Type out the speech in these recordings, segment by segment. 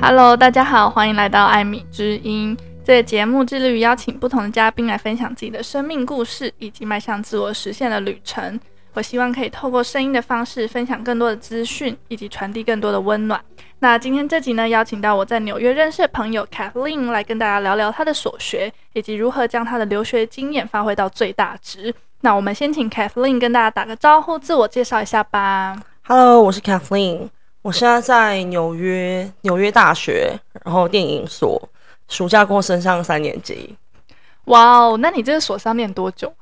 Hello，大家好，欢迎来到艾米之音。这节目致力于邀请不同的嘉宾来分享自己的生命故事，以及迈向自我实现的旅程。我希望可以透过声音的方式分享更多的资讯，以及传递更多的温暖。那今天这集呢，邀请到我在纽约认识的朋友 Kathleen 来跟大家聊聊她的所学，以及如何将她的留学经验发挥到最大值。那我们先请 Kathleen 跟大家打个招呼，自我介绍一下吧。Hello，我是 Kathleen。我现在在纽约纽约大学，然后电影所，暑假过升上三年级。哇哦，那你这个所上面多久？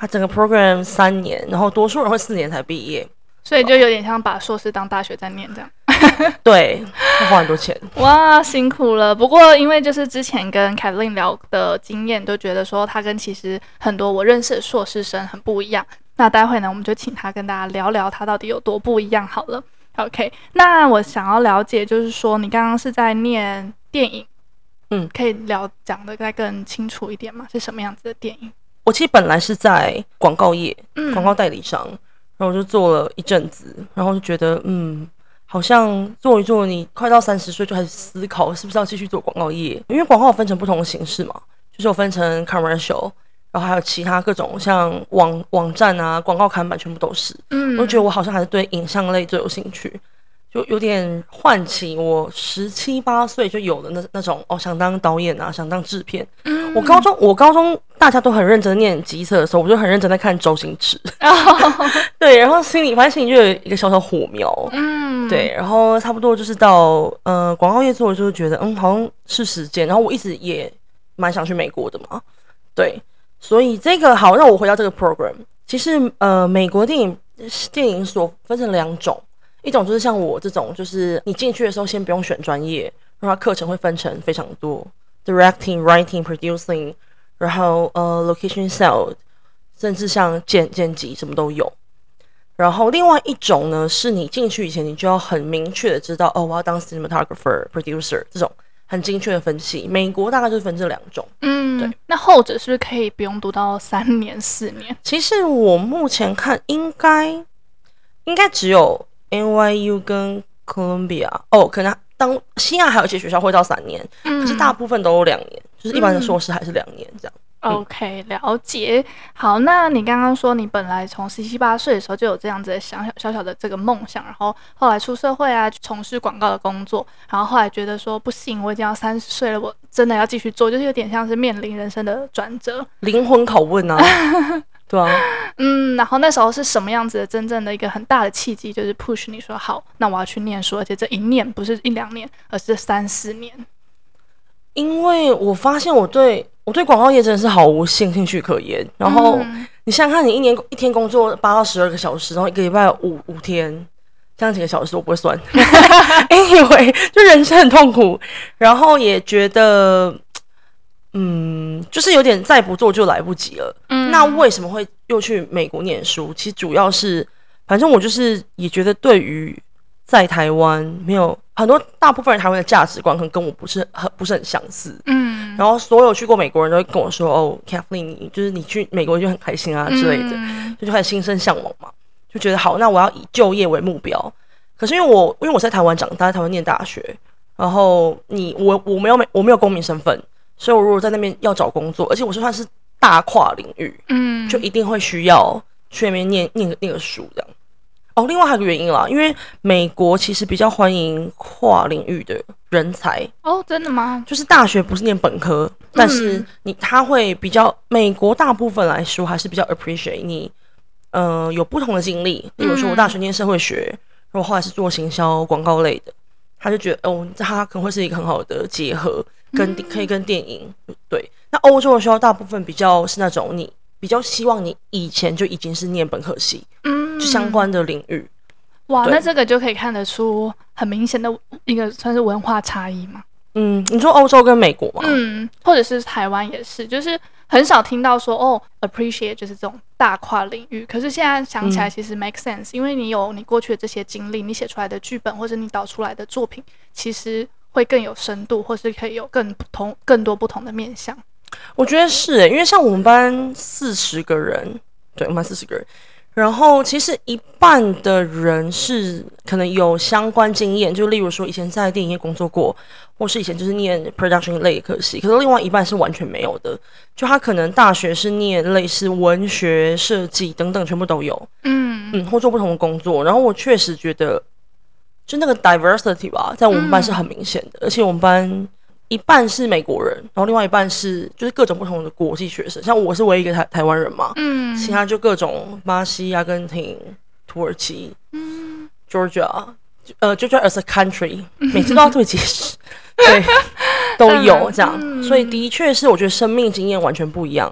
他整个 program 三年，然后多数人会四年才毕业，所以就有点像把硕士当大学在念这样。对，要花很多钱。哇，辛苦了。不过因为就是之前跟 Kathleen 聊的经验，都觉得说他跟其实很多我认识的硕士生很不一样。那待会呢，我们就请他跟大家聊聊他到底有多不一样好了。OK，那我想要了解，就是说你刚刚是在念电影，嗯，可以聊讲的再更清楚一点吗？是什么样子的电影？我其实本来是在广告业，嗯，广告代理商，然后我就做了一阵子，然后就觉得，嗯，好像做一做，你快到三十岁就开始思考是不是要继续做广告业，因为广告分成不同的形式嘛，就是有分成 commercial。然后还有其他各种像网网站啊、广告看板，全部都是。嗯，我觉得我好像还是对影像类最有兴趣，就有点唤起我十七八岁就有的那那种哦，想当导演啊，想当制片。嗯，我高中我高中大家都很认真念机测的时候，我就很认真在看周星驰。哦、对，然后心里发现心里就有一个小小火苗。嗯，对，然后差不多就是到呃广告业做，就是觉得嗯好像是时间。然后我一直也蛮想去美国的嘛，对。所以这个好，让我回到这个 program。其实，呃，美国电影电影所分成两种，一种就是像我这种，就是你进去的时候先不用选专业，然后课程会分成非常多，directing、writing、producing，然后呃，location sale，甚至像剪剪辑什么都有。然后另外一种呢，是你进去以前你就要很明确的知道，哦，我要当 cinematographer、producer 这种。很精确的分析，美国大概就是分这两种。嗯，对。那后者是不是可以不用读到三年四年？其实我目前看应该应该只有 NYU 跟 Columbia 哦，可能当西亚还有一些学校会到三年，嗯，可是大部分都有两年，就是一般的硕士还是两年这样。嗯。OK，了解。好，那你刚刚说你本来从十七八岁的时候就有这样子的小小小小的这个梦想，然后后来出社会啊，从事广告的工作，然后后来觉得说不行，我已经要三十岁了，我真的要继续做，就是有点像是面临人生的转折，灵魂拷问啊，对啊，嗯，然后那时候是什么样子的？真正的一个很大的契机，就是 push 你说好，那我要去念书，而且这一念不是一两年，而是三四年。因为我发现我对我对广告业真的是毫无兴兴趣可言。然后、嗯、你想想看，你一年一天工作八到十二个小时，然后一个礼拜五五天，这样几个小时我不会算。Anyway，就人生很痛苦，然后也觉得，嗯，就是有点再不做就来不及了。嗯，那为什么会又去美国念书？其实主要是，反正我就是也觉得对于。在台湾没有很多，大部分人台湾的价值观可能跟我不是很不是很相似。嗯，然后所有去过美国人都会跟我说：“哦，Kathleen，你就是你去美国就很开心啊之类的，嗯、就就开始心生向往嘛，就觉得好，那我要以就业为目标。可是因为我因为我在台湾长大，在台湾念大学，然后你我我没有美我没有公民身份，所以我如果在那边要找工作，而且我是算是大跨领域，嗯，就一定会需要去那边念念个念个书这样。”哦，另外还有一个原因啦，因为美国其实比较欢迎跨领域的人才。哦，真的吗？就是大学不是念本科，嗯、但是你他会比较美国大部分来说还是比较 appreciate 你，呃，有不同的经历。比如说我大学念社会学，然后后来是做行销广告类的，他就觉得哦，他可能会是一个很好的结合，跟、嗯、可以跟电影对。那欧洲的学校大部分比较是那种你。比较希望你以前就已经是念本科系，嗯，就相关的领域。哇，那这个就可以看得出很明显的一个算是文化差异嘛。嗯，你说欧洲跟美国吗？嗯，或者是台湾也是，就是很少听到说哦，appreciate 就是这种大跨领域。可是现在想起来，其实 make sense，嗯，因为你有你过去的这些经历，你写出来的剧本或者你导出来的作品，其实会更有深度，或是可以有更不同、更多不同的面向。我觉得是、欸，因为像我们班四十个人，对，我们班四十个人。然后其实一半的人是可能有相关经验，就例如说以前在电影业工作过，或是以前就是念 production 类的科系。可是另外一半是完全没有的，就他可能大学是念类似文学、设计等等，全部都有。嗯嗯，或做不同的工作。然后我确实觉得，就那个 diversity 吧，在我们班是很明显的，嗯、而且我们班。一半是美国人，然后另外一半是就是各种不同的国际学生，像我是唯一一个台台湾人嘛，嗯，其他就各种巴西、阿根廷、土耳其，嗯，Georgia，呃，Georgia as a country，每次都要做解释，对，都有这样，嗯、所以的确是我觉得生命经验完全不一样，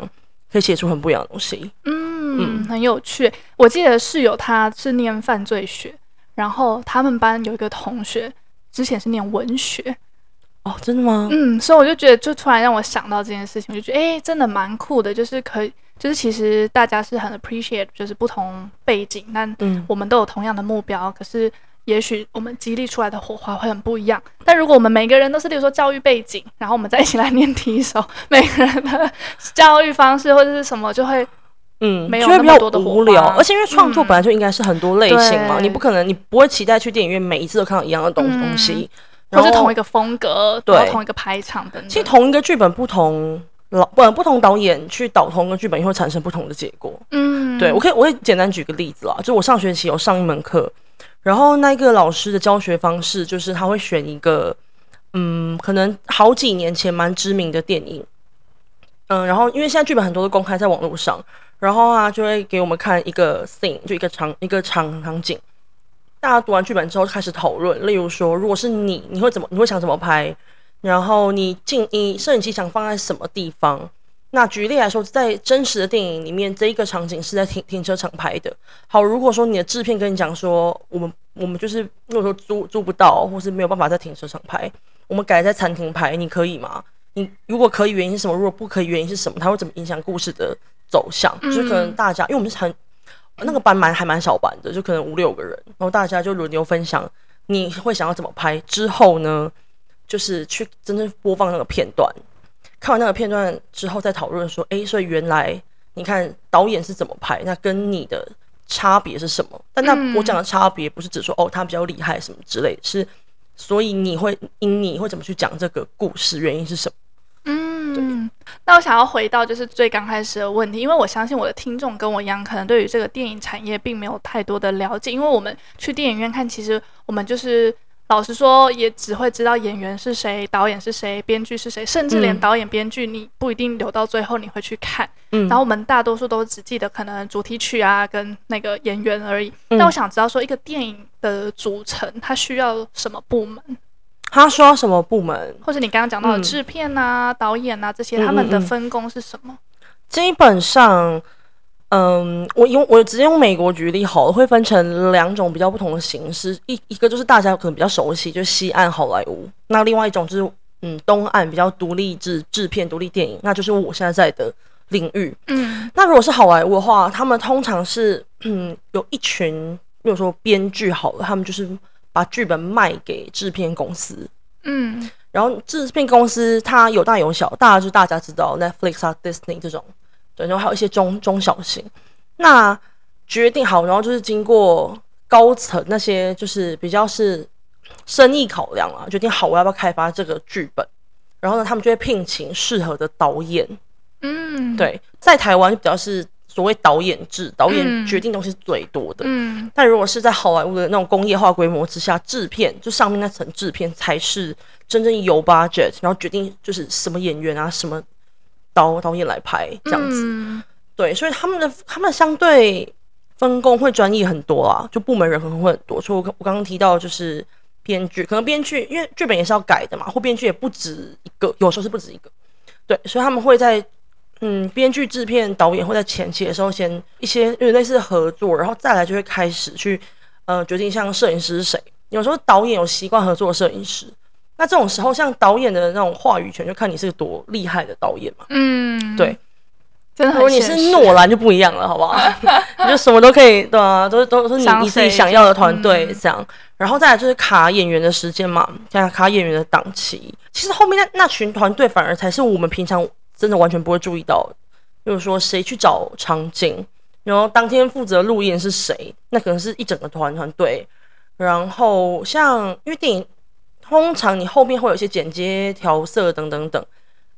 可以写出很不一样的东西，嗯，嗯。很有趣。我记得室友他是念犯罪学，然后他们班有一个同学之前是念文学。哦，真的吗？嗯，所以我就觉得，就突然让我想到这件事情，我就觉得，哎、欸，真的蛮酷的，就是可以，就是其实大家是很 appreciate，就是不同背景，但我们都有同样的目标，嗯、可是也许我们激励出来的火花会很不一样。但如果我们每个人都是，例如说教育背景，然后我们再一起来念题手，每个人的教育方式或者是什么，就会嗯，没有那么多的无聊。而且因为创作本来就应该是很多类型嘛，嗯、你不可能，你不会期待去电影院每一次都看到一样的东东西。嗯或是同一个风格，对，同一个排场等等。其实同一个剧本，不同老不不同导演去导同一个剧本，也会产生不同的结果。嗯，对，我可以我可以简单举个例子啦，就我上学期有上一门课，然后那个老师的教学方式就是他会选一个，嗯，可能好几年前蛮知名的电影，嗯，然后因为现在剧本很多都公开在网络上，然后啊就会给我们看一个 scene，就一个场一个场场景。大家读完剧本之后开始讨论，例如说，如果是你，你会怎么？你会想怎么拍？然后你进你摄影机想放在什么地方？那举例来说，在真实的电影里面，这一个场景是在停停车场拍的。好，如果说你的制片跟你讲说，我们我们就是如果说租租不到，或是没有办法在停车场拍，我们改在餐厅拍，你可以吗？你如果可以，原因是什么？如果不可以，原因是什么？它会怎么影响故事的走向？嗯、就是可能大家，因为我们是很。那个班蛮还蛮小班的，就可能五六个人，然后大家就轮流分享，你会想要怎么拍？之后呢，就是去真正播放那个片段，看完那个片段之后再讨论说，哎，所以原来你看导演是怎么拍，那跟你的差别是什么？但那我讲的差别不是指说哦他比较厉害什么之类的，是所以你会因你会怎么去讲这个故事，原因是什么？嗯，那我想要回到就是最刚开始的问题，因为我相信我的听众跟我一样，可能对于这个电影产业并没有太多的了解。因为我们去电影院看，其实我们就是老实说，也只会知道演员是谁、导演是谁、编剧是谁，甚至连导演、编剧你不一定留到最后你会去看。嗯，然后我们大多数都只记得可能主题曲啊跟那个演员而已。那我想知道说，一个电影的组成，它需要什么部门？他说什么部门，或者你刚刚讲到的制片啊、嗯、导演啊这些，他们的分工是什么？基本上，嗯，我用我直接用美国举例好了，会分成两种比较不同的形式，一一个就是大家可能比较熟悉，就是西岸好莱坞，那另外一种就是嗯东岸比较独立制制片、独立电影，那就是我现在在的领域。嗯，那如果是好莱坞的话，他们通常是嗯有一群，比如说编剧好了，他们就是。把剧本卖给制片公司，嗯，然后制片公司它有大有小，大的就大家知道 Netflix 啊、Disney 这种，对，然后还有一些中中小型。那决定好，然后就是经过高层那些就是比较是生意考量啊，决定好我要不要开发这个剧本，然后呢，他们就会聘请适合的导演，嗯，对，在台湾就比较是。所谓导演制，导演决定东西是最多的。嗯，但如果是在好莱坞的那种工业化规模之下，制片就上面那层制片才是真正有 budget，然后决定就是什么演员啊，什么导导演来拍这样子。嗯、对，所以他们的他们相对分工会专业很多啊，就部门人可能会很多。所以我我刚刚提到就是编剧，可能编剧因为剧本也是要改的嘛，或编剧也不止一个，有时候是不止一个。对，所以他们会在。嗯，编剧、制片、导演会在前期的时候先一些有点类似合作，然后再来就会开始去呃决定像摄影师是谁。有时候导演有习惯合作的摄影师，那这种时候像导演的那种话语权，就看你是个多厉害的导演嘛。嗯，对。真的，如果你是诺兰就不一样了，好不好？你就什么都可以，对啊，都都是你你自己想要的团队这样。然后再来就是卡演员的时间嘛，像卡演员的档期。其实后面那那群团队反而才是我们平常真的完全不会注意到的，比如说谁去找场景，然后当天负责录音是谁，那可能是一整个团团队。然后像因为电影通常你后面会有一些剪接、调色等等等，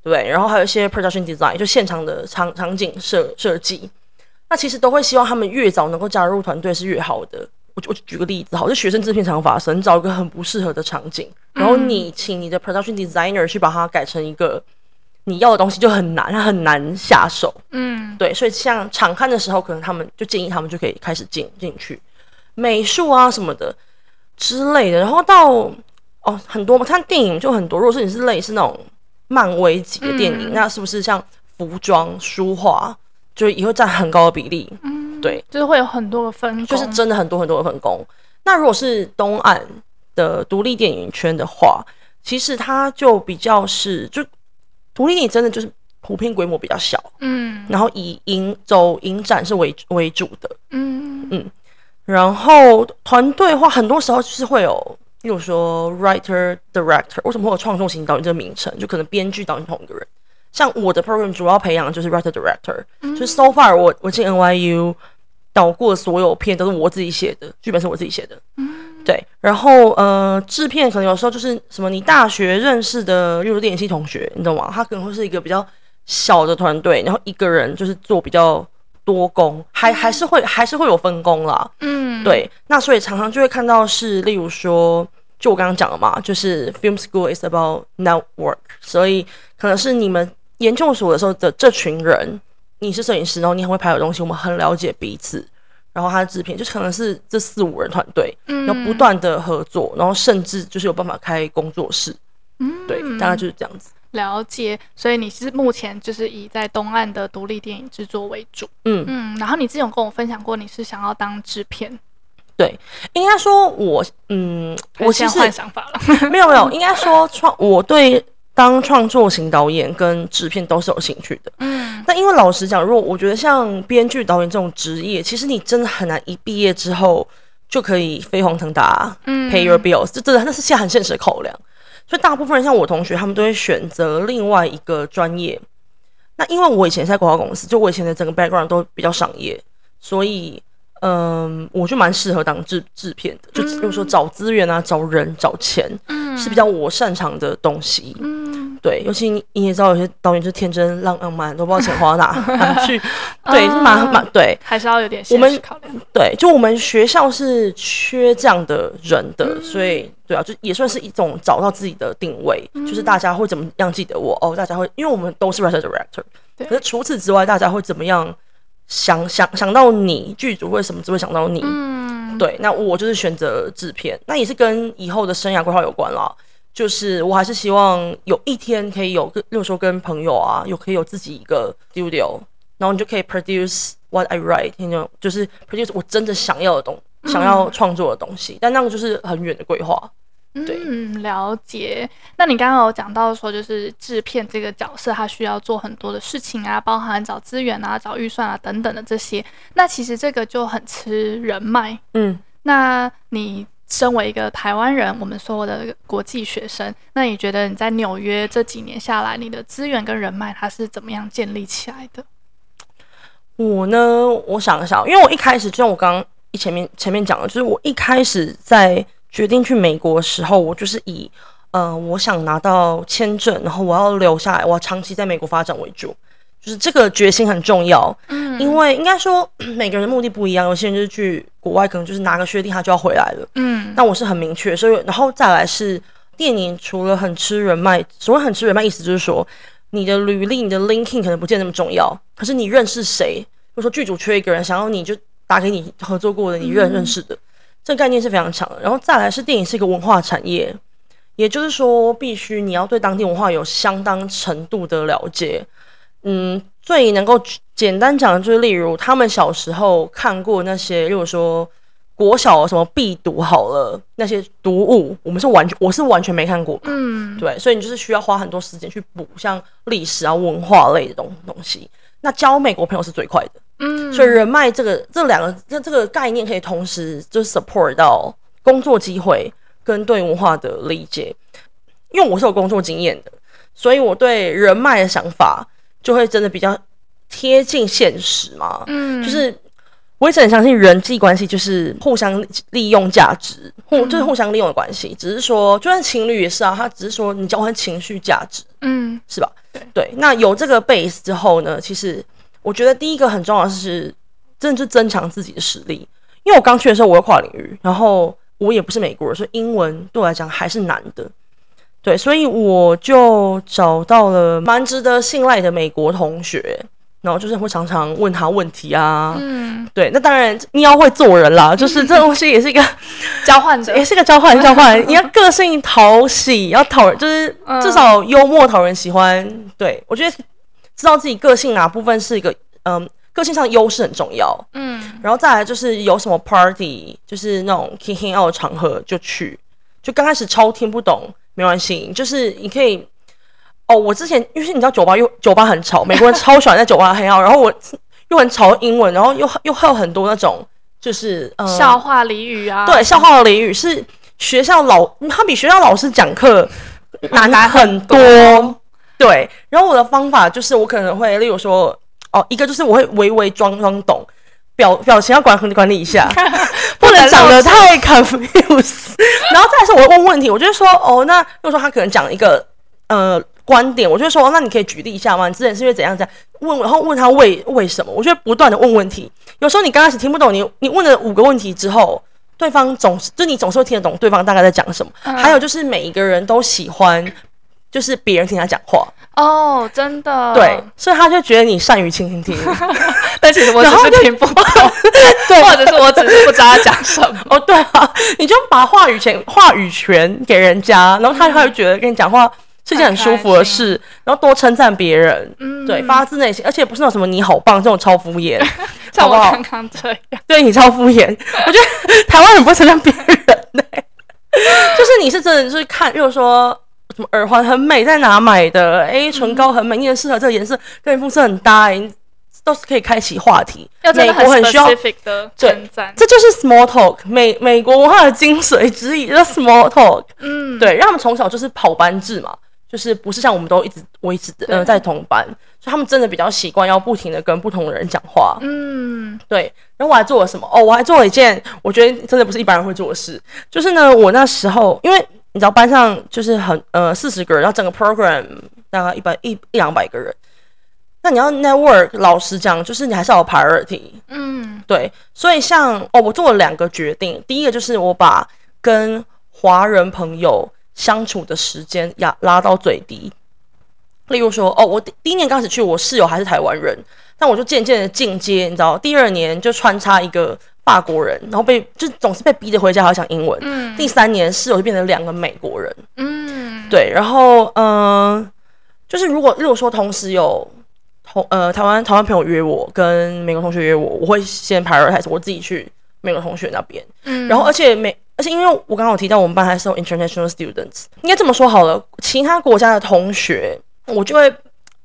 对，然后还有一些 production design，就现场的场场景设设计。那其实都会希望他们越早能够加入团队是越好的。我就我就举个例子，好，就学生制片厂发生，找一个很不适合的场景，然后你请你的 production designer 去把它改成一个你要的东西，就很难，它很难下手。嗯，对，所以像场刊的时候，可能他们就建议他们就可以开始进进去美术啊什么的之类的。然后到哦很多嘛，看电影就很多。如果说你是类似那种漫威级的电影，嗯、那是不是像服装、书画？就也会占很高的比例，嗯，对，就是会有很多的分工，就是真的很多很多的分工。那如果是东岸的独立电影圈的话，其实它就比较是，就独立电影真的就是普遍规模比较小，嗯，然后以影走影展是为为主的，嗯。嗯，然后团队的话，很多时候就是会有，例如说 writer director，为什么会有创作型导演这个名称？就可能编剧导演同一个人。像我的 program 主要培养的就是 writer director，、嗯、就是 so far 我我进 NYU 导过的所有片都是我自己写的，剧本是我自己写的，嗯，对。然后呃，制片可能有时候就是什么你大学认识的，例如电影系同学，你懂吗？他可能会是一个比较小的团队，然后一个人就是做比较多工，还还是会还是会有分工啦，嗯，对。那所以常常就会看到是，例如说，就我刚刚讲了嘛，就是 film school is about network，所以可能是你们。研究所的时候的这群人，你是摄影师，然后你很会拍的东西，我们很了解彼此。然后他的制片就可能是这四五人团队，嗯，然后不断的合作，然后甚至就是有办法开工作室，嗯，对，大概就是这样子。了解，所以你是目前就是以在东岸的独立电影制作为主，嗯嗯。然后你之前有跟我分享过，你是想要当制片，对，应该说我，嗯，我其实换想法了，没有没有，应该说创我对。当创作型导演跟制片都是有兴趣的，嗯，那因为老实讲，如果我觉得像编剧导演这种职业，其实你真的很难一毕业之后就可以飞黄腾达，嗯，pay your bills，这真的那是现很现实的考量。所以大部分人像我同学，他们都会选择另外一个专业。那因为我以前在广告公司，就我以前的整个 background 都比较商业，所以嗯，我就蛮适合当制制片的，就比如说找资源啊、找人、找钱，嗯，是比较我擅长的东西，嗯。对，尤其你你也知道，有些导演就是天真浪漫，都不知道钱花哪 哪去。对，是蛮蛮对，还是要有点我们考量。对，就我们学校是缺这样的人的，嗯、所以对啊，就也算是一种找到自己的定位，嗯、就是大家会怎么样记得我哦？大家会，因为我们都是 writer director，可是除此之外，大家会怎么样想想想到你剧组为什么只会想到你？嗯，对，那我就是选择制片，那也是跟以后的生涯规划有关啦。就是我还是希望有一天可以有，例如说跟朋友啊，有可以有自己一个 studio，然后你就可以 produce what I write，你就就是 produce 我真的想要的东，嗯、想要创作的东西。但那个就是很远的规划。对，嗯，了解。那你刚刚有讲到说，就是制片这个角色，他需要做很多的事情啊，包含找资源啊、找预算啊等等的这些。那其实这个就很吃人脉。嗯，那你。身为一个台湾人，我们所有的国际学生，那你觉得你在纽约这几年下来，你的资源跟人脉它是怎么样建立起来的？我呢，我想一想，因为我一开始就像我刚刚前面前面讲的，就是我一开始在决定去美国的时候，我就是以呃，我想拿到签证，然后我要留下来，我要长期在美国发展为主。就是这个决心很重要，嗯，因为应该说 每个人的目的不一样，有些人就是去国外，可能就是拿个学历他就要回来了，嗯，但我是很明确，所以然后再来是电影，除了很吃人脉，所谓很吃人脉，意思就是说你的履历、你的 LinkedIn 可能不见那么重要，可是你认识谁，比如说剧组缺一个人，想要你就打给你合作过的、你认认识的，嗯，这个概念是非常强的。然后再来是电影是一个文化产业，也就是说必须你要对当地文化有相当程度的了解。嗯，最能够简单讲的就是，例如他们小时候看过那些，例如说国小什么必读好了那些读物，我们是完全我是完全没看过，嗯，对，所以你就是需要花很多时间去补，像历史啊、文化类的东东西。那交美国朋友是最快的，嗯，所以人脉这个这两个这这个概念可以同时就是 support 到工作机会跟对文化的理解。因为我是有工作经验的，所以我对人脉的想法就会真的比较贴近现实嘛。嗯，就是我一直很相信人际关系就是互相利用价值，互就是互相利用的关系。只是说，就算情侣也是啊，他只是说你交换情绪价值，嗯，是吧？对对。那有这个 base 之后呢，其实我觉得第一个很重要的是，真的就增强自己的实力。因为我刚去的时候，我又跨领域，然后我也不是美国人，所以英文对我来讲还是难的。对，所以我就找到了蛮值得信赖的美国同学，然后就是会常常问他问题啊。嗯，对，那当然你要会做人啦，就是这东西也是一个交换者，也是一个交换交换。你要个性讨喜，要讨人，就是至少幽默讨人喜欢。对，我觉得知道自己个性哪部分是一个嗯，个性上的优势很重要。嗯，然后再来就是有什么 party，就是那种 kicking out 的场合就去，就刚开始超听不懂。没关系，就是你可以哦。我之前因为你知道酒吧又酒吧很吵，美国人超喜欢在酒吧 hang out，然后我又很吵英文，然后又又还有很多那种就是、呃、笑话俚语啊。对，笑话的俚语是学校老他比学校老师讲课 难很多。对，然后我的方法就是我可能会例如说哦，一个就是我会微微装装懂。表表情要管管理一下，不能讲得太 confuse。然后再来是，我会问问题，我就会说哦，那如果说他可能讲一个呃观点，我就会说，那你可以举例一下吗？你之前是因为怎样怎样问，然后问他为为什么？我就会不断的问问题。有时候你刚开始听不懂，你你问了五个问题之后，对方总是就你总是会听得懂对方大概在讲什么。嗯、还有就是每一个人都喜欢。就是别人听他讲话。哦，oh, 真的。对，所以他就觉得你善于倾听，听，但其实我只是听不懂，对，或者是我只是不知道他讲什么。哦，对啊，你就把话语权话语权给人家，然后他他就觉得跟你讲话是件很舒服的事，然后多称赞别人，嗯，对，发自内心，而且不是那种什么你好棒这种超敷衍，像我刚刚这样，对你超敷衍，我觉得台湾人不会称赞别人呢，就是你是真的就是看，就是说。什么耳环很美，在哪买的？哎、欸，唇膏很美，你也适合这个颜色，跟你肤色很搭，欸，都是可以开启话题。美国很需要的对，这就是 small talk，美美国文化的精髓之一，就是 small talk。嗯，对，让他们从小就是跑班制嘛，就是不是像我们都一直维持呃在同班，所以他们真的比较习惯要不停的跟不同的人讲话。嗯，对。然后我还做了什么？哦，我还做了一件我觉得真的不是一般人会做的事，就是呢，我那时候因为。你知道班上就是很呃四十个人，然后整个 program 大概一百一一两百个人，那你要 network，老实讲，就是你还是要有 priority，嗯，对，所以像哦，我做了两个决定，第一个就是我把跟华人朋友相处的时间压拉到最低，例如说哦，我第第一年刚开始去，我室友还是台湾人，但我就渐渐的进阶，你知道，第二年就穿插一个。法国人，然后被就总是被逼着回家，还要讲英文。嗯，第三年室友就变成两个美国人。嗯，对，然后嗯、呃，就是如果如果说同时有同呃台湾台湾朋友约我，跟美国同学约我，我会先 prioritize 我自己去美国同学那边。嗯，然后而且美而且因为我刚刚有提到我们班还是有 international students，应该这么说好了，其他国家的同学我就会。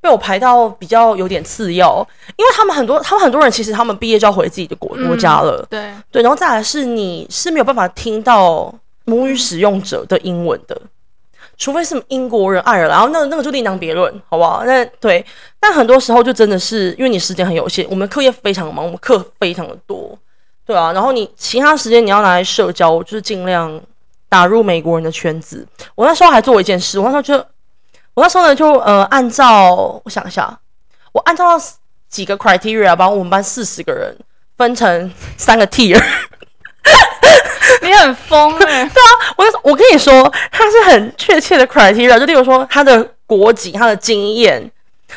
被我排到比较有点次要，因为他们很多，他们很多人其实他们毕业就要回自己的国国家了。嗯、对对，然后再来是你是没有办法听到母语使用者的英文的，除非是英国人、爱尔兰，然后那个那个就另当别论，好不好？那对，但很多时候就真的是因为你时间很有限，我们课业非常忙，我们课非常的多，对啊，然后你其他时间你要拿来社交，就是尽量打入美国人的圈子。我那时候还做一件事，我那时候就。我那时候呢，就呃，按照我想一下，我按照几个 criteria 把我们班四十个人分成三个 tier。你很疯哎、欸！对啊，我我跟你说，他是很确切的 criteria，就例如说他的国籍、他的经验。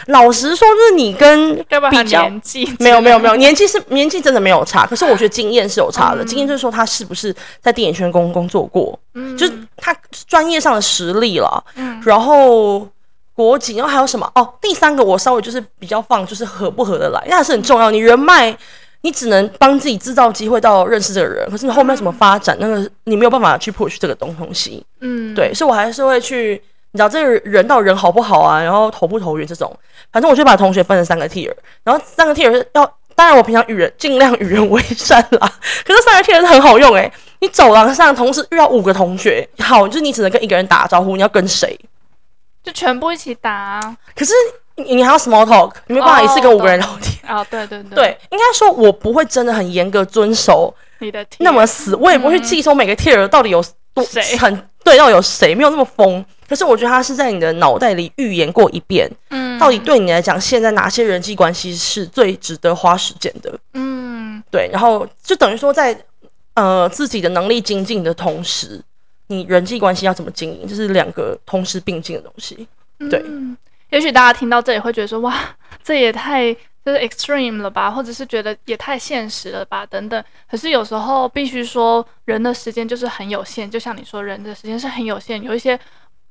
老实说，就是你跟比较年纪没有没有没有年纪是年纪真的没有差，可是我觉得经验是有差的。嗯、经验就是说他是不是在电影圈工工作过，嗯，就是他专业上的实力了。嗯，然后国籍，然后还有什么？哦，第三个我稍微就是比较放，就是合不合得来，那是很重要。你人脉，你只能帮自己制造机会到认识这个人，可是你后面怎么发展，嗯、那个你没有办法去 push 这个东东西。嗯，对，所以我还是会去。你知道这个人到人好不好啊？然后投不投缘这种，反正我就把同学分成三个 tier，然后三个 tier 是要当然我平常与人尽量与人为善啦。可是三个 tier 是很好用诶，你走廊上同时遇到五个同学，好，就是你只能跟一个人打招呼，你要跟谁？就全部一起打啊。可是你你还要 small talk，你没办法一次跟五个人聊天啊。对对对，对，应该说我不会真的很严格遵守你的那么死，我也不会去记收每个 tier 到底有多谁很对，到有谁没有那么疯。可是我觉得他是在你的脑袋里预言过一遍，嗯，到底对你来讲，现在哪些人际关系是最值得花时间的？嗯，对，然后就等于说在呃自己的能力精进的同时，你人际关系要怎么经营，这是两个同时并进的东西。对，嗯，也许大家听到这里会觉得说，哇，这也太就是 extreme 了吧，或者是觉得也太现实了吧，等等。可是有时候必须说，人的时间就是很有限，就像你说，人的时间是很有限，有一些。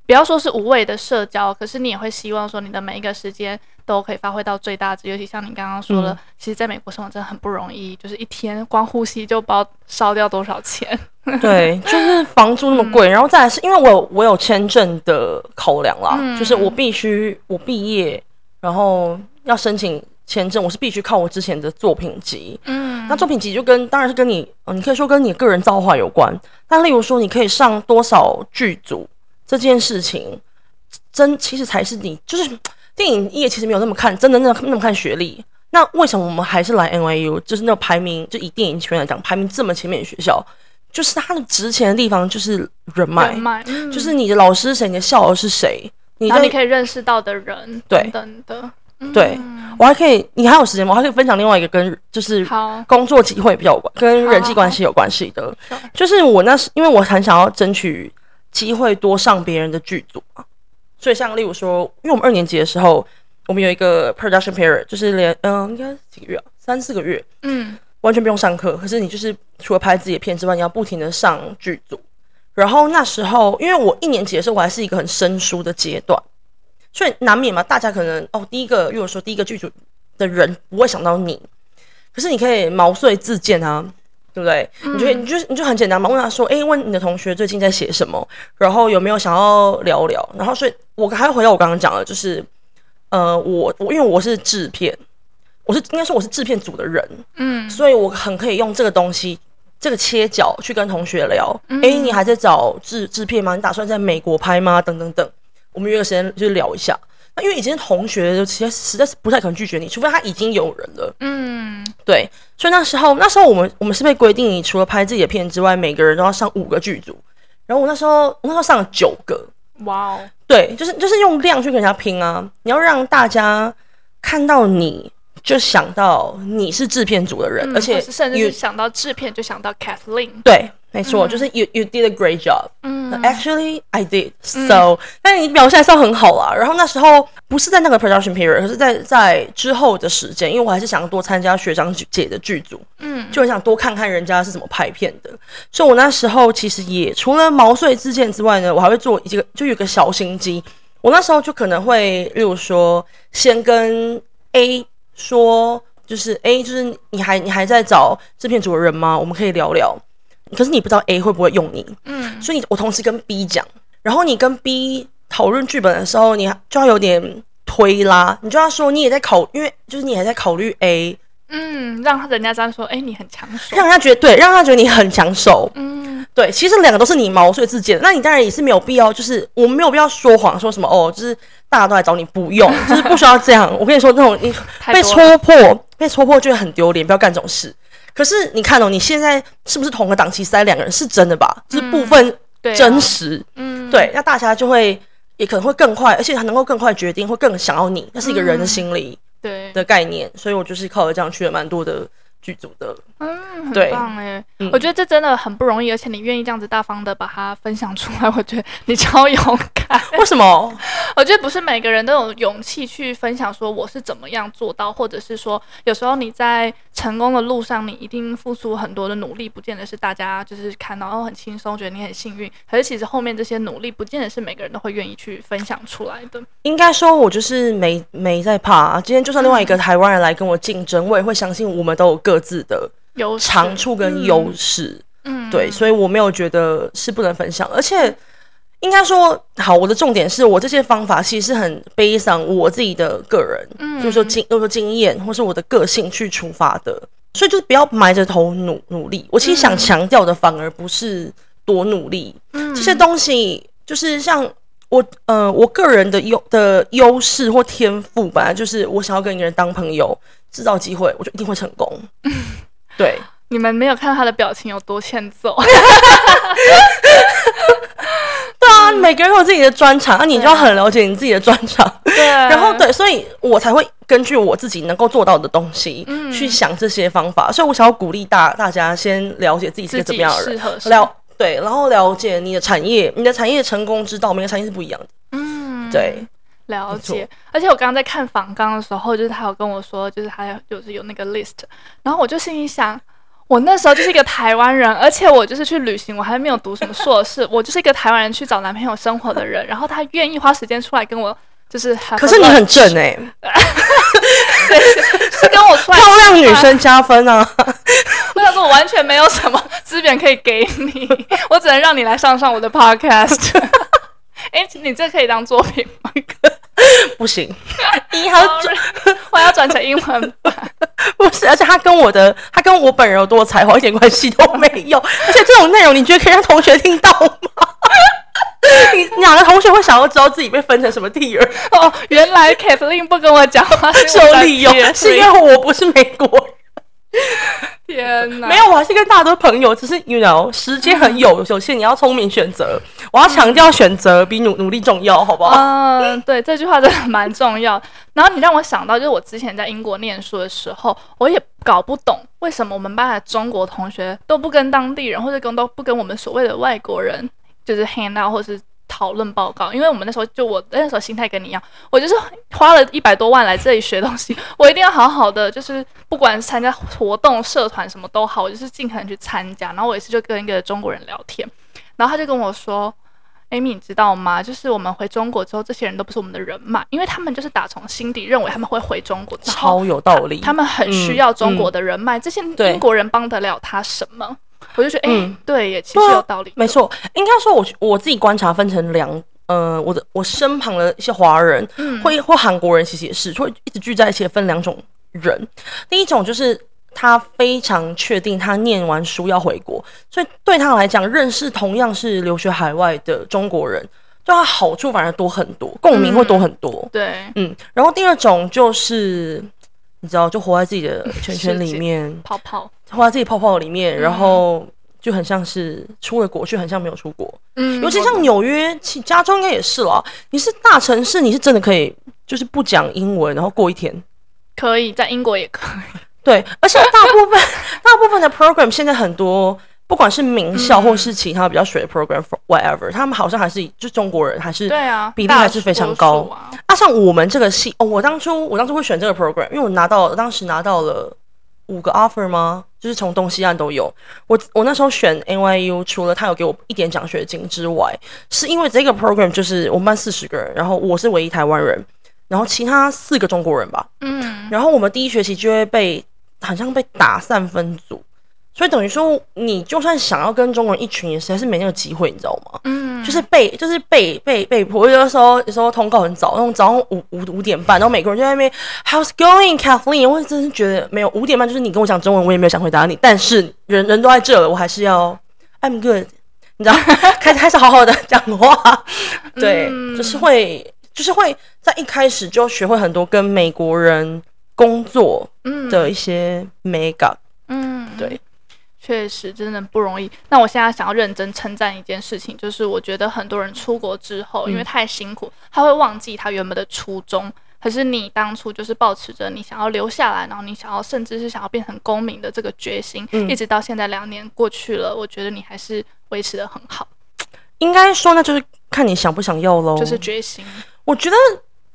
不要说是无谓的社交，可是你也会希望说你的每一个时间都可以发挥到最大值。尤其像你刚刚说的，嗯、其实在美国生活真的很不容易，就是一天光呼吸就不知道烧掉多少钱。对，就是房租那么贵，嗯、然后再来是因为我有我有签证的考量啦，嗯、就是我必须我毕业，然后要申请签证，我是必须靠我之前的作品集。嗯，那作品集就跟当然是跟你，你可以说跟你个人造化有关。但例如说，你可以上多少剧组。这件事情真其实才是你，就是电影业其实没有那么看，真的那那么看学历。那为什么我们还是来 NYU？就是那个排名，就以电影圈来讲，排名这么前面的学校，就是它的值钱的地方就是人脉，人脉嗯、就是你的老师是谁，你的校友是谁，你你可以认识到的人，对等等的。嗯、对，我还可以，你还有时间吗？我还可以分享另外一个跟就是工作机会比较有关，跟人际关系有关系的，就是我那时因为我很想要争取。机会多上别人的剧组嘛，所以像例如说，因为我们二年级的时候，我们有一个 production period，就是连嗯，应该几个月啊，三四个月，嗯，完全不用上课，可是你就是除了拍自己的片之外，你要不停的上剧组。然后那时候，因为我一年级的时候，我还是一个很生疏的阶段，所以难免嘛，大家可能哦，第一个如果说第一个剧组的人不会想到你，可是你可以毛遂自荐啊。对不对？嗯、你就你就你就很简单嘛，问他说：“哎，问你的同学最近在写什么？然后有没有想要聊聊？”然后，所以我还要回到我刚刚讲的，就是呃，我我因为我是制片，我是应该说我是制片组的人，嗯，所以我很可以用这个东西这个切角去跟同学聊。哎、嗯，你还在找制制片吗？你打算在美国拍吗？等等等，我们约个时间就聊一下。那因为以前同学就其实实在是不太可能拒绝你，除非他已经有人了。嗯，对。所以那时候，那时候我们我们是被规定，你除了拍自己的片之外，每个人都要上五个剧组。然后我那时候，我那时候上了九个。哇哦！对，就是就是用量去跟人家拼啊！你要让大家看到你就想到你是制片组的人，嗯、而且甚至是想到制片就想到 Kathleen。对。没错，嗯、就是 you you did a great job。嗯，actually I did so、嗯。但你表现还算很好啦。然后那时候不是在那个 production period，可是在在之后的时间，因为我还是想多参加学长姐的剧组，嗯，就很想多看看人家是怎么拍片的。所以我那时候其实也除了毛遂自荐之外呢，我还会做一个，就有个小心机。我那时候就可能会，例如说，先跟 A 说，就是 A，就是你还你还在找制片组的人吗？我们可以聊聊。可是你不知道 A 会不会用你，嗯，所以你我同时跟 B 讲，然后你跟 B 讨论剧本的时候，你就要有点推拉，你就要说你也在考，因为就是你还在考虑 A，嗯，让人家这样说，哎、欸，你很抢手，让人家觉得对，让他觉得你很抢手，嗯，对，其实两个都是你毛遂自荐的，那你当然也是没有必要，就是我们没有必要说谎，说什么哦，就是大家都来找你不用，就是不需要这样。我跟你说，那种你被戳破，被戳破就会很丢脸，不要干这种事。可是你看哦，你现在是不是同个档期塞两个人？是真的吧？嗯、就是部分真实，嗯，对，那大家就会也可能会更快，而且还能够更快决定，会更想要你，那是一个人的心理对。的概念，嗯、所以我就是靠着这样去了蛮多的剧组的，嗯，很棒哎，嗯、我觉得这真的很不容易，而且你愿意这样子大方的把它分享出来，我觉得你超勇敢。为什么？我觉得不是每个人都有勇气去分享说我是怎么样做到，或者是说有时候你在成功的路上，你一定付出很多的努力，不见得是大家就是看到哦很轻松，觉得你很幸运，可是其实后面这些努力，不见得是每个人都会愿意去分享出来的。应该说，我就是没没在怕。今天就算另外一个台湾人来跟我竞争，嗯、我也会相信我们都有各自的长处跟优势。嗯，对，所以我没有觉得是不能分享，而且。应该说，好，我的重点是我这些方法其实是很悲伤我自己的个人，嗯，就是说经，就是说经验，或是我的个性去出发的，所以就不要埋着头努努力。我其实想强调的反而不是多努力，嗯，这些东西就是像我，呃，我个人的优的优势或天赋，本来就是我想要跟一个人当朋友，制造机会，我就一定会成功。对，你们没有看到他的表情有多欠揍。对啊，每个人都有自己的专长，那、啊、你就要很了解你自己的专长。对，然后对，所以我才会根据我自己能够做到的东西，嗯，去想这些方法。所以我想要鼓励大大家先了解自己是个怎么样的人，了对，然后了解你的产业，你的产业成功之道，每个产业是不一样的。嗯，对，了解。而且我刚刚在看访纲的时候，就是他有跟我说，就是他有就是有那个 list，然后我就心里想。我那时候就是一个台湾人，而且我就是去旅行，我还没有读什么硕士，我就是一个台湾人去找男朋友生活的人。然后他愿意花时间出来跟我，就是可是你很正 哎、是跟我出来漂亮女生加分啊！我想说，我完全没有什么资源可以给你，我只能让你来上上我的 podcast。哎，你这可以当作品吗？不行，你好转，我要转成英文版。不是，而且他跟我的，他跟我本人有多才华一点关系都没有。而且这种内容，你觉得可以让同学听到吗？你哪个同学会想要知道自己被分成什么 tier？哦，原来 Kathleen 不跟我讲话是有理由，是因为我不是美国人。天哪，没有，我还是跟大家都朋友，只是 you know 时间很有有限，你要聪明选择。我要强调选择比努努力重要，好不好？嗯，对，这句话真的蛮重要。然后你让我想到，就是我之前在英国念书的时候，我也搞不懂为什么我们班的中国同学都不跟当地人，或者跟都不跟我们所谓的外国人，就是 hang out 或是。讨论报告，因为我们那时候就我那时候心态跟你一样，我就是花了一百多万来这里学东西，我一定要好好的，就是不管参加活动、社团什么都好，我就是尽可能去参加。然后我有一次就跟一个中国人聊天，然后他就跟我说：“Amy，你知道吗？就是我们回中国之后，这些人都不是我们的人脉，因为他们就是打从心底认为他们会回中国，超有道理，他们很需要中国的人脉，嗯嗯、这些英国人帮得了他什么？”我就觉得，哎、欸嗯，对，也其实有道理。没错，应该说我，我我自己观察分成两，呃，我的我身旁的一些华人，嗯，或或韩国人，其实也是会一直聚在一起，分两种人。第一种就是他非常确定他念完书要回国，所以对他来讲，认识同样是留学海外的中国人，对他好处反而多很多，共鸣会多很多。嗯、对，嗯。然后第二种就是。你知道，就活在自己的圈圈里面，泡泡，活在自己泡泡里面，嗯，然后就很像是出了国，却很像没有出国。嗯，尤其像纽约、其加州应该也是了。你是大城市，你是真的可以，就是不讲英文，然后过一天。可以在英国也可以。对，而且大部分 大部分的 program 现在很多。不管是名校或是其他比较水的 program whatever，他们好像还是就中国人还是对啊，比例还是非常高啊。啊，像我们这个系哦，我当初我当初会选这个 program，因为我拿到当时拿到了五个 offer 吗？就是从东西岸都有。我我那时候选 NYU，除了他有给我一点奖学金之外，是因为这个 program 就是我们班四十个人，然后我是唯一台湾人，然后其他四个中国人吧。嗯，然后我们第一学期就会被好像被打散分组。所以等于说，你就算想要跟中国人一群，也实在是没那个机会，你知道吗？嗯，就是被，就是被被被迫。有的时候，有时候通告很早，那种早上五五五点半，然后美国人就在那边 How's going, Kathleen？我真是觉得没有五点半，就是你跟我讲中文，我也没有想回答你。但是人人都在这了，我还是要 I'm good，你知道，开始开始好好的讲话。对，嗯，就是会，就是会在一开始就学会很多跟美国人工作的一些美感。嗯，对。确实真的不容易。那我现在想要认真称赞一件事情，就是我觉得很多人出国之后，因为太辛苦，他会忘记他原本的初衷。可是你当初就是保持着你想要留下来，然后你想要甚至是想要变成公民的这个决心，一直到现在两年过去了，我觉得你还是维持的很好。应该说，那就是看你想不想要喽。就是决心。我觉得。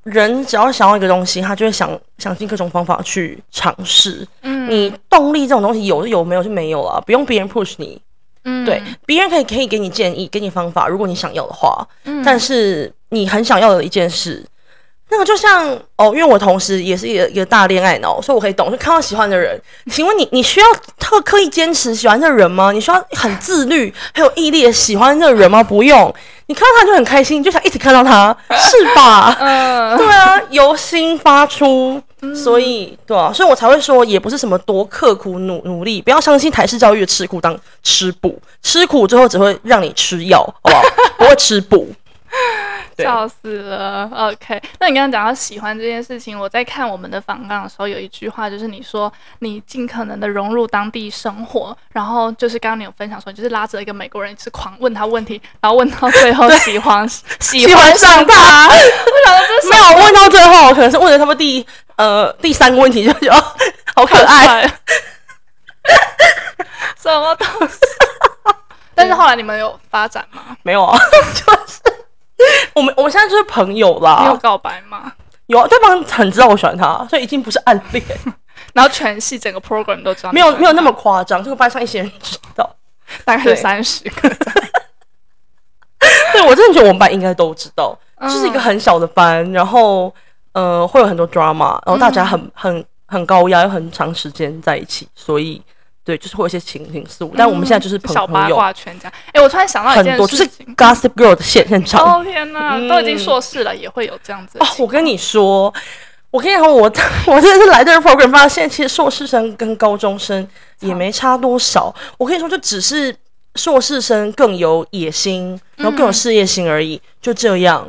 人只要想要一个东西，他就会想想尽各种方法去尝试。嗯，你动力这种东西有就有，没有就没有了，不用别人 push 你。嗯，对，别人可以可以给你建议，给你方法，如果你想要的话。嗯，但是你很想要的一件事，那个就像哦，因为我同时也是一个一个大恋爱脑，所以我可以懂。就看到喜欢的人，请问你，你需要特刻意坚持喜欢这个人吗？你需要很自律、很有毅力的喜欢这个人吗？不用，你看到他就很开心，你就想一直看到他，是吧？嗯，对啊，由心发出，所以对啊，所以我才会说，也不是什么多刻苦努努力，不要相信台式教育的吃苦当吃补，吃苦之后只会让你吃药，好不好？不会吃补。笑死了，OK。那你刚刚讲到喜欢这件事情，我在看我们的访纲的时候，有一句话就是你说你尽可能的融入当地生活，然后就是刚刚你有分享说，就是拉着一个美国人是狂问他问题，然后问到最后喜欢喜欢上他。我想到没有问到最后，可能是问了他们第呃第三个问题就就好可爱，什么东西？但是后来你们有发展吗？没有啊，就是。我们我们现在就是朋友啦。你有告白吗？有啊，对方很知道我喜欢他，所以已经不是暗恋。然后全系整个 program 都知道，没有没有那么夸张，这个班上一些人知道，大概是三十个。对，我真的觉得我们班应该都知道，就、嗯、是一个很小的班，然后呃会有很多 drama，然后大家很、嗯、很很高压，又很长时间在一起，所以。对，就是会有一些情情愫，但我们现在就是朋友。小八卦圈这样。哎，我突然想到一件事情，就是 Gossip Girl 的现现场。哦天哪，都已经硕士了，也会有这样子。哦，我跟你说，我跟你说，我我真的是来这个 program 发现，其实硕士生跟高中生也没差多少。我跟你说，就只是硕士生更有野心，然后更有事业心而已，就这样。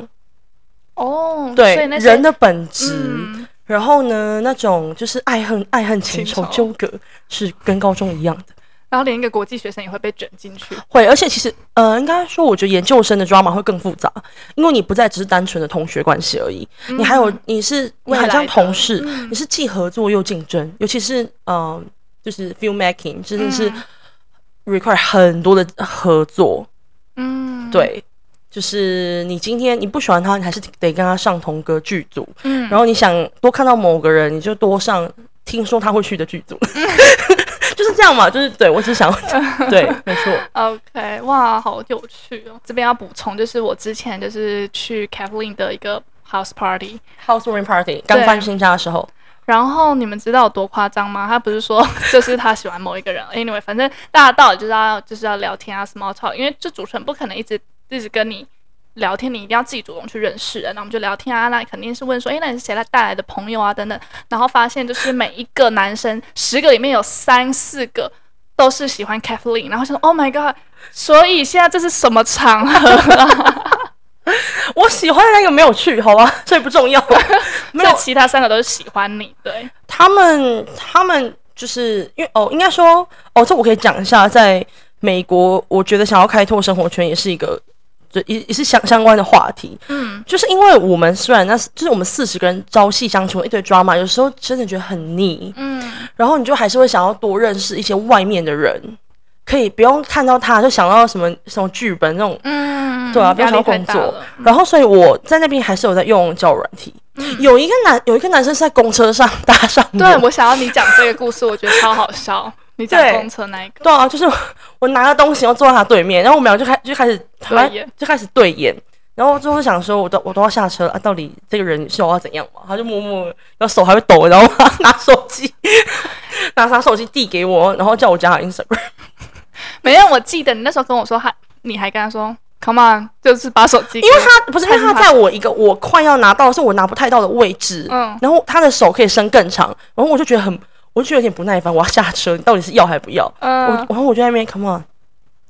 哦，对，人的本质。然后呢，那种就是爱恨、爱恨情仇纠葛是跟高中一样的。然后连一个国际学生也会被卷进去。会，而且其实，呃，应该说，我觉得研究生的 drama 会更复杂，因为你不再只是单纯的同学关系而已，嗯、你还有你是你还像同事，你是既合作又竞争，尤其是嗯、呃，就是 film making，真的是 require 很多的合作。嗯，对。就是你今天你不喜欢他，你还是得跟他上同个剧组。嗯，然后你想多看到某个人，你就多上听说他会去的剧组。嗯、就是这样嘛，就是对我只想 对，没错。OK，哇，好有趣哦！这边要补充，就是我之前就是去 Kathleen 的一个 house party，housewarming party，刚搬新家的时候。然后你们知道有多夸张吗？他不是说 就是他喜欢某一个人，Anyway，反正大家到底就是要就是要聊天啊，small talk，因为这主持人不可能一直。一直跟你聊天，你一定要自己主动去认识人。那我们就聊天啊，那肯定是问说，诶，那你是谁来带来的朋友啊？等等。然后发现就是每一个男生十个里面有三四个都是喜欢 Kathleen。然后想说，Oh my god！所以现在这是什么场合啊？我喜欢的那个没有去，好吧？所以不重要。没有，其他三个都是喜欢你。对，他们，他们就是因为哦，应该说哦，这我可以讲一下在。美国，我觉得想要开拓生活圈也是一个，就也也是相相关的话题。嗯，就是因为我们虽然那是，就是我们四十个人朝夕相处一堆 drama，有时候真的觉得很腻。嗯，然后你就还是会想要多认识一些外面的人，可以不用看到他就想到什么什么剧本那种。嗯，对啊，不要工作。然后，所以我在那边还是有在用交友软体。嗯，有一个男有一个男生是在公车上搭上。对，我想要你讲这个故事，我觉得超好笑。你在公车那一个？对啊，就是我拿了东西，然后坐在他对面，然后我们俩就开就开始对眼，就开始对眼，然后最后想说，我都我都要下车了啊，到底这个人是我要怎样嘛？他就默默，然后手还会抖，然后 拿手机，拿他手机递给我，然后叫我加他 Instagram。没有，我记得你那时候跟我说，还你还跟他说，Come on，就是把手机，因为他不是因为他在我一个我快要拿到，是我拿不太到的位置，嗯，然后他的手可以伸更长，然后我就觉得很。我就有点不耐烦，我要下车，你到底是要还不要？嗯，我然后我就在那边，come on，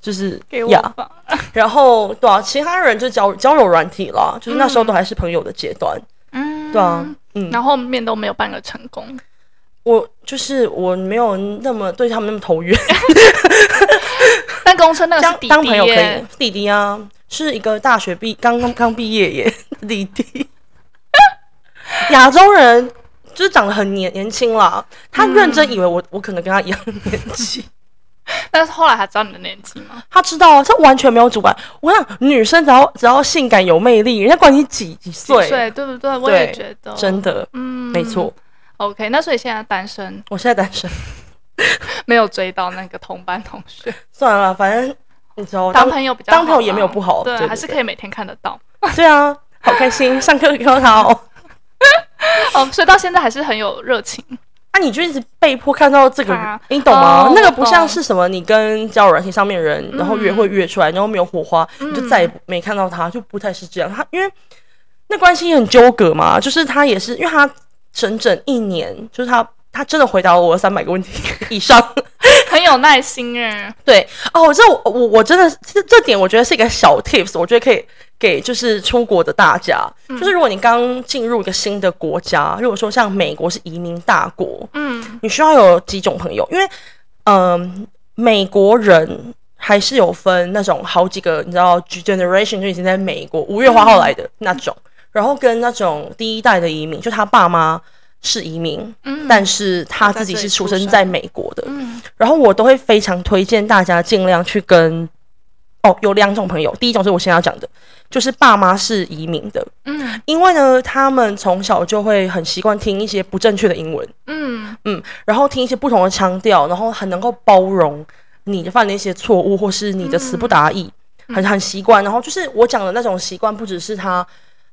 就是给我吧。然后对啊，其他人就交交友软体了，就是那时候都还是朋友的阶段。嗯，对啊，嗯，然后后面都没有半个成功。我就是我没有那么对他们那么投缘。但公车那个是弟弟，当朋友可以，弟弟啊，是一个大学毕刚刚刚毕业耶，弟弟，亚洲人。就是长得很年年轻啦，他认真以为我、嗯、我可能跟他一样的年纪，但是后来他知道你的年纪吗？他知道啊，他完全没有主观。我想女生只要只要性感有魅力，人家管你几几岁，对不对？我也觉得真的，嗯，没错。OK，那所以现在单身，我现在单身，没有追到那个同班同学。算了，反正你知道，当朋友比较当朋友也没有不好，对，还是可以每天看得到。对啊，好开心，上课课好。哦，所以到现在还是很有热情。那、啊、你就一直被迫看到这个，啊、你懂吗？哦、那个不像是什么，你跟交友软件上面人，然后约会约出来，然后没有火花，嗯、你就再也没看到他，就不太是这样。他因为那关系也很纠葛嘛，就是他也是，因为他整整一年，就是他他真的回答了我三百个问题。以上，很有耐心哎。对。哦，这我我我真的这这点我觉得是一个小 tips，我觉得可以。给就是出国的大家，嗯、就是如果你刚进入一个新的国家，如果说像美国是移民大国，嗯，你需要有几种朋友，因为嗯、呃，美国人还是有分那种好几个，你知道，generation 就已经在美国五月花号来的那种，嗯、然后跟那种第一代的移民，就他爸妈是移民，嗯，但是他自己是出生。在美国的，嗯，然后我都会非常推荐大家尽量去跟。哦，有两种朋友，第一种是我现在要讲的，就是爸妈是移民的，嗯，因为呢，他们从小就会很习惯听一些不正确的英文，嗯。嗯，然后听一些不同的腔调，然后很能够包容你犯的一些错误，或是你的词不达意，嗯、很很习惯。然后就是我讲的那种习惯，不只是他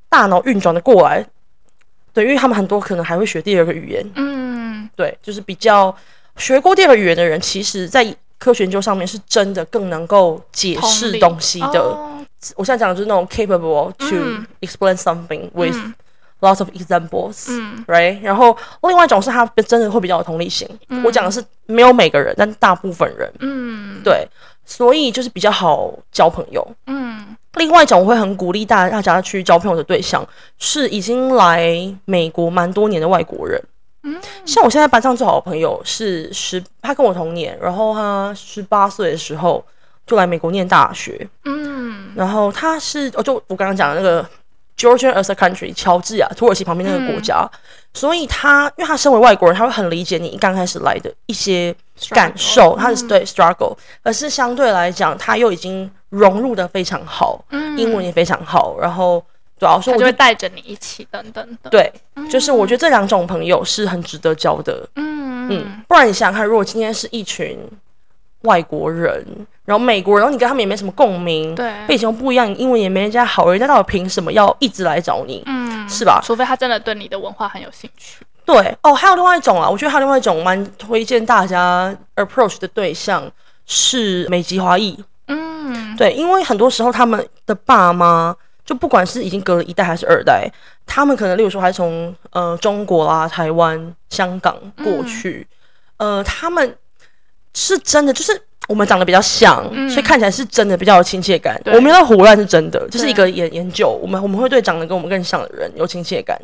大脑运转的过来，对，因为他们很多可能还会学第二个语言，嗯，对，就是比较学过第二个语言的人，其实在。科学研究上面是真的更能够解释东西的。哦、我现在讲的就是那种 capable to explain something with lots of examples，嗯，right？然后另外一种是他真的会比较有同理心。嗯、我讲的是没有每个人，但大部分人，嗯，对，所以就是比较好交朋友。嗯，另外一种我会很鼓励大大家去交朋友的对象是已经来美国蛮多年的外国人。嗯，像我现在班上最好的朋友是十，他跟我同年，然后他十八岁的时候就来美国念大学。嗯，然后他是，哦，就我刚刚讲的那个 Georgia as a country，乔治亚，土耳其旁边那个国家，嗯、所以他因为他身为外国人，他会很理解你刚开始来的一些感受，Struggle, 他是对 struggle，而是相对来讲，他又已经融入的非常好，嗯，英文也非常好，然后。主要是我就会带着你一起等等的，对，嗯、就是我觉得这两种朋友是很值得交的，嗯。嗯，不然你想想看，如果今天是一群外国人，然后美国人，然后你跟他们也没什么共鸣，对，背景不一样，你英文也没人家好，人家到底凭什么要一直来找你？嗯，是吧？除非他真的对你的文化很有兴趣。对哦，还有另外一种啊，我觉得还有另外一种蛮推荐大家 approach 的对象是美籍华裔，嗯，对，因为很多时候他们的爸妈。就不管是已经隔了一代还是二代，他们可能例如说还从呃中国啦、台湾、香港过去，嗯、呃，他们是真的就是我们长得比较像，嗯、所以看起来是真的比较有亲切感。我们要胡乱是真的，对就是一个研研究，我们我们会对长得跟我们更像的人有亲切感，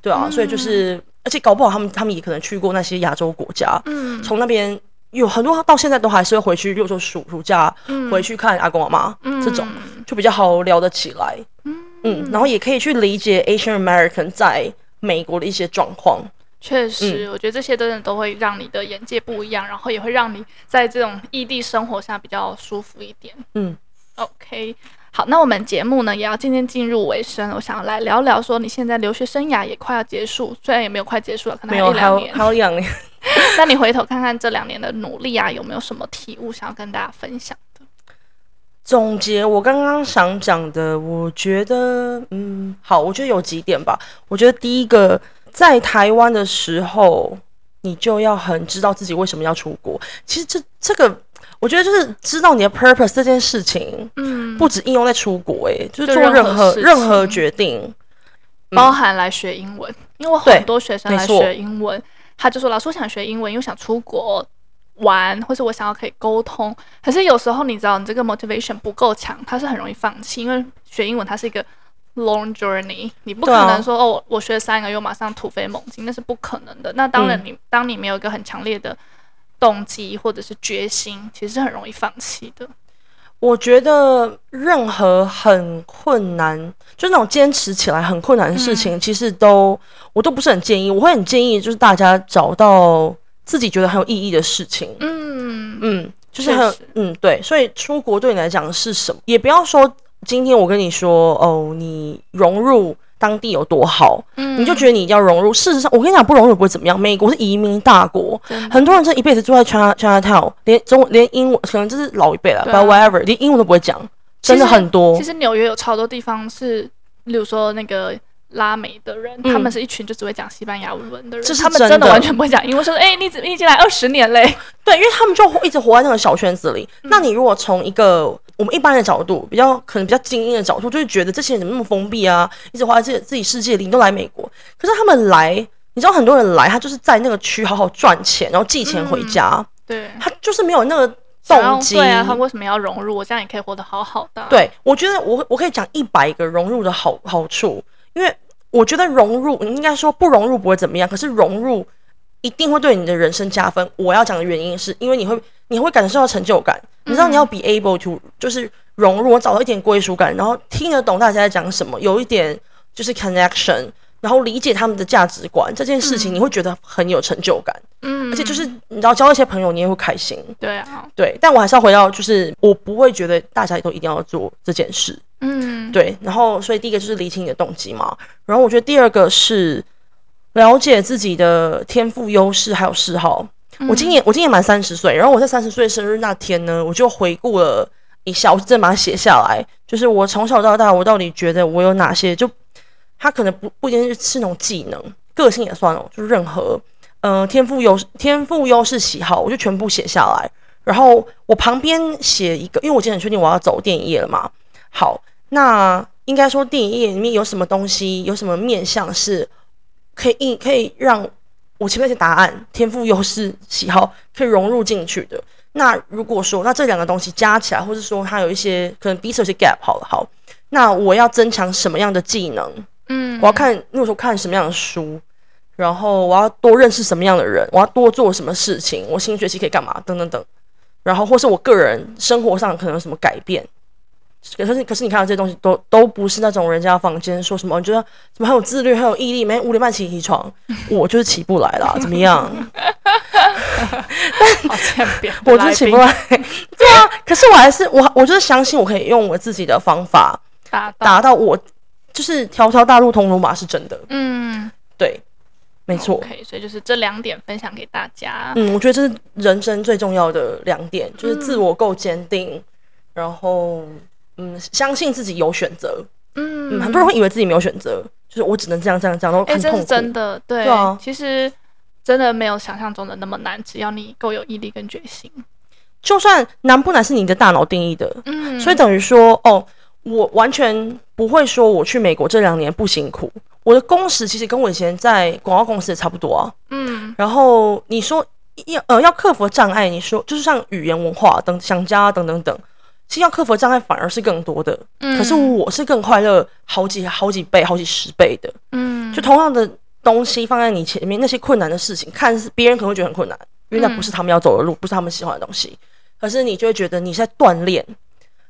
对啊，嗯、所以就是而且搞不好他们他们也可能去过那些亚洲国家，嗯，从那边。有很多到现在都还是会回去，比如说暑暑假回去看阿公阿妈，嗯、这种就比较好聊得起来。嗯，嗯，然后也可以去理解 Asian American 在美国的一些状况。确实，嗯、我觉得这些真的都会让你的眼界不一样，然后也会让你在这种异地生活下比较舒服一点。嗯，OK，好，那我们节目呢也要渐渐进入尾声，我想来聊聊说你现在留学生涯也快要结束，虽然也没有快结束了，可能还有一两年，还有两年。那你回头看看这两年的努力啊，有没有什么体悟想要跟大家分享的？总结我刚刚想讲的，我觉得，嗯，好，我觉得有几点吧。我觉得第一个，在台湾的时候，你就要很知道自己为什么要出国。其实这这个，我觉得就是知道你的 purpose 这件事情，嗯，不止应用在出国，欸，哎，就是做任何任何决定，嗯，包含来学英文，因为我很多学生来学英文。他就说：“老师，我想学英文，又想出国玩，或是我想要可以沟通。可是有时候你知道，你这个 motivation 不够强，他是很容易放弃。因为学英文它是一个 long journey，你不可能说、啊、哦，我学三个月马上突飞猛进，那是不可能的。那当然你，你、嗯、当你没有一个很强烈的动机或者是决心，其实是很容易放弃的。我觉得任何很困难，就那种坚持起来很困难的事情，嗯、其实都。”我都不是很建议，我会很建议，就是大家找到自己觉得很有意义的事情。嗯嗯，就是很实嗯对，所以出国对你来讲是什么？也不要说今天我跟你说哦，你融入当地有多好，嗯，你就觉得你要融入。事实上，我跟你讲，不融入不会怎么样。美国是移民大国，很多人这一辈子住在 China Chinatown，连中文连英文可能就是老一辈了，啊，but whatever，连英文都不会讲，真的很多。其实纽约有超多地方是，例如说那个。拉美的人，嗯、他们是一群就只会讲西班牙文的人，这是他们真的完全不会讲英文。说，哎、欸，你你已经来二十年嘞？对，因为他们就一直活在那个小圈子里。嗯、那你如果从一个我们一般的角度，比较可能比较精英的角度，就会觉得这些人怎么那么封闭啊？一直活在自己自己世界里，你都来美国。可是他们来，你知道很多人来，他就是在那个区好好赚钱，然后寄钱回家。嗯、对，他就是没有那个动机。对啊，他为什么要融入？我这样也可以活得好好的。对，我觉得我我可以讲一百个融入的好好处，因为。我觉得融入，应该说不融入不会怎么样，可是融入一定会对你的人生加分。我要讲的原因是因为你会，你会感受到成就感。你知道你要 be able to，就是融入，我找到一点归属感，然后听得懂大家在讲什么，有一点就是 connection，然后理解他们的价值观，这件事情你会觉得很有成就感。嗯，而且就是你知道交一些朋友，你也会开心。对啊，对。但我还是要回到，就是我不会觉得大家都一定要做这件事。嗯，对，然后所以第一个就是理清你的动机嘛，然后我觉得第二个是了解自己的天赋优势还有嗜好。嗯、我今年我今年满三十岁，然后我在三十岁生日那天呢，我就回顾了一下，我真的把它写下来，就是我从小到大，我到底觉得我有哪些，就他可能不不一定是那种技能，个性也算哦，就是任何呃天赋优天赋优势喜好，我就全部写下来，然后我旁边写一个，因为我今天很确定我要走电影业了嘛，好。那应该说，电影业里面有什么东西，有什么面向是可以可以让我前面些答案、天赋优势、喜好可以融入进去的？那如果说，那这两个东西加起来，或是说它有一些可能彼此有些 gap，好了，好，那我要增强什么样的技能？嗯，我要看，如果说看什么样的书，然后我要多认识什么样的人，我要多做什么事情，我新学期可以干嘛？等等等，然后或是我个人生活上可能有什么改变？可是，可是你看到这些东西都都不是那种人家房间说什么，你觉得怎么很有自律、很有毅力，每天五点半起起床，我就是起不来了，怎么样？我就是起不来。对啊，可是我还是我，我就是相信我可以用我自己的方法达达到我就是条条大路通罗马是真的。嗯，对，没错。OK，所以就是这两点分享给大家。嗯，我觉得这是人生最重要的两点，就是自我够坚定，然后。嗯，相信自己有选择。嗯，嗯，很多人会以为自己没有选择，就是我只能这样这样这样，然后很痛苦。欸、这是真的，对，对啊，其实真的没有想象中的那么难，只要你够有毅力跟决心。就算难不难是你的大脑定义的，嗯，所以等于说，哦，我完全不会说我去美国这两年不辛苦，我的工时其实跟我以前在广告公司也差不多啊。嗯，然后你说要呃要克服障碍，你说就是像语言文化等想家等等等。其实要克服的障碍反而是更多的，嗯，可是我是更快乐好几好几倍、好几十倍的，嗯，就同样的东西放在你前面，那些困难的事情，看似别人可能会觉得很困难，因为那不是他们要走的路，不是他们喜欢的东西，可是你就会觉得你是在锻炼，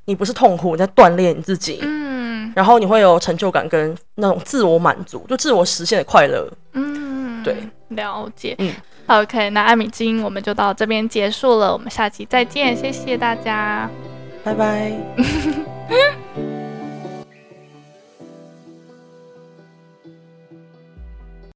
你不是痛苦，你在锻炼你自己，嗯，然后你会有成就感跟那种自我满足，就自我实现的快乐，嗯，对，了解，嗯，OK，那艾米金我们就到这边结束了，我们下期再见，谢谢大家。拜拜。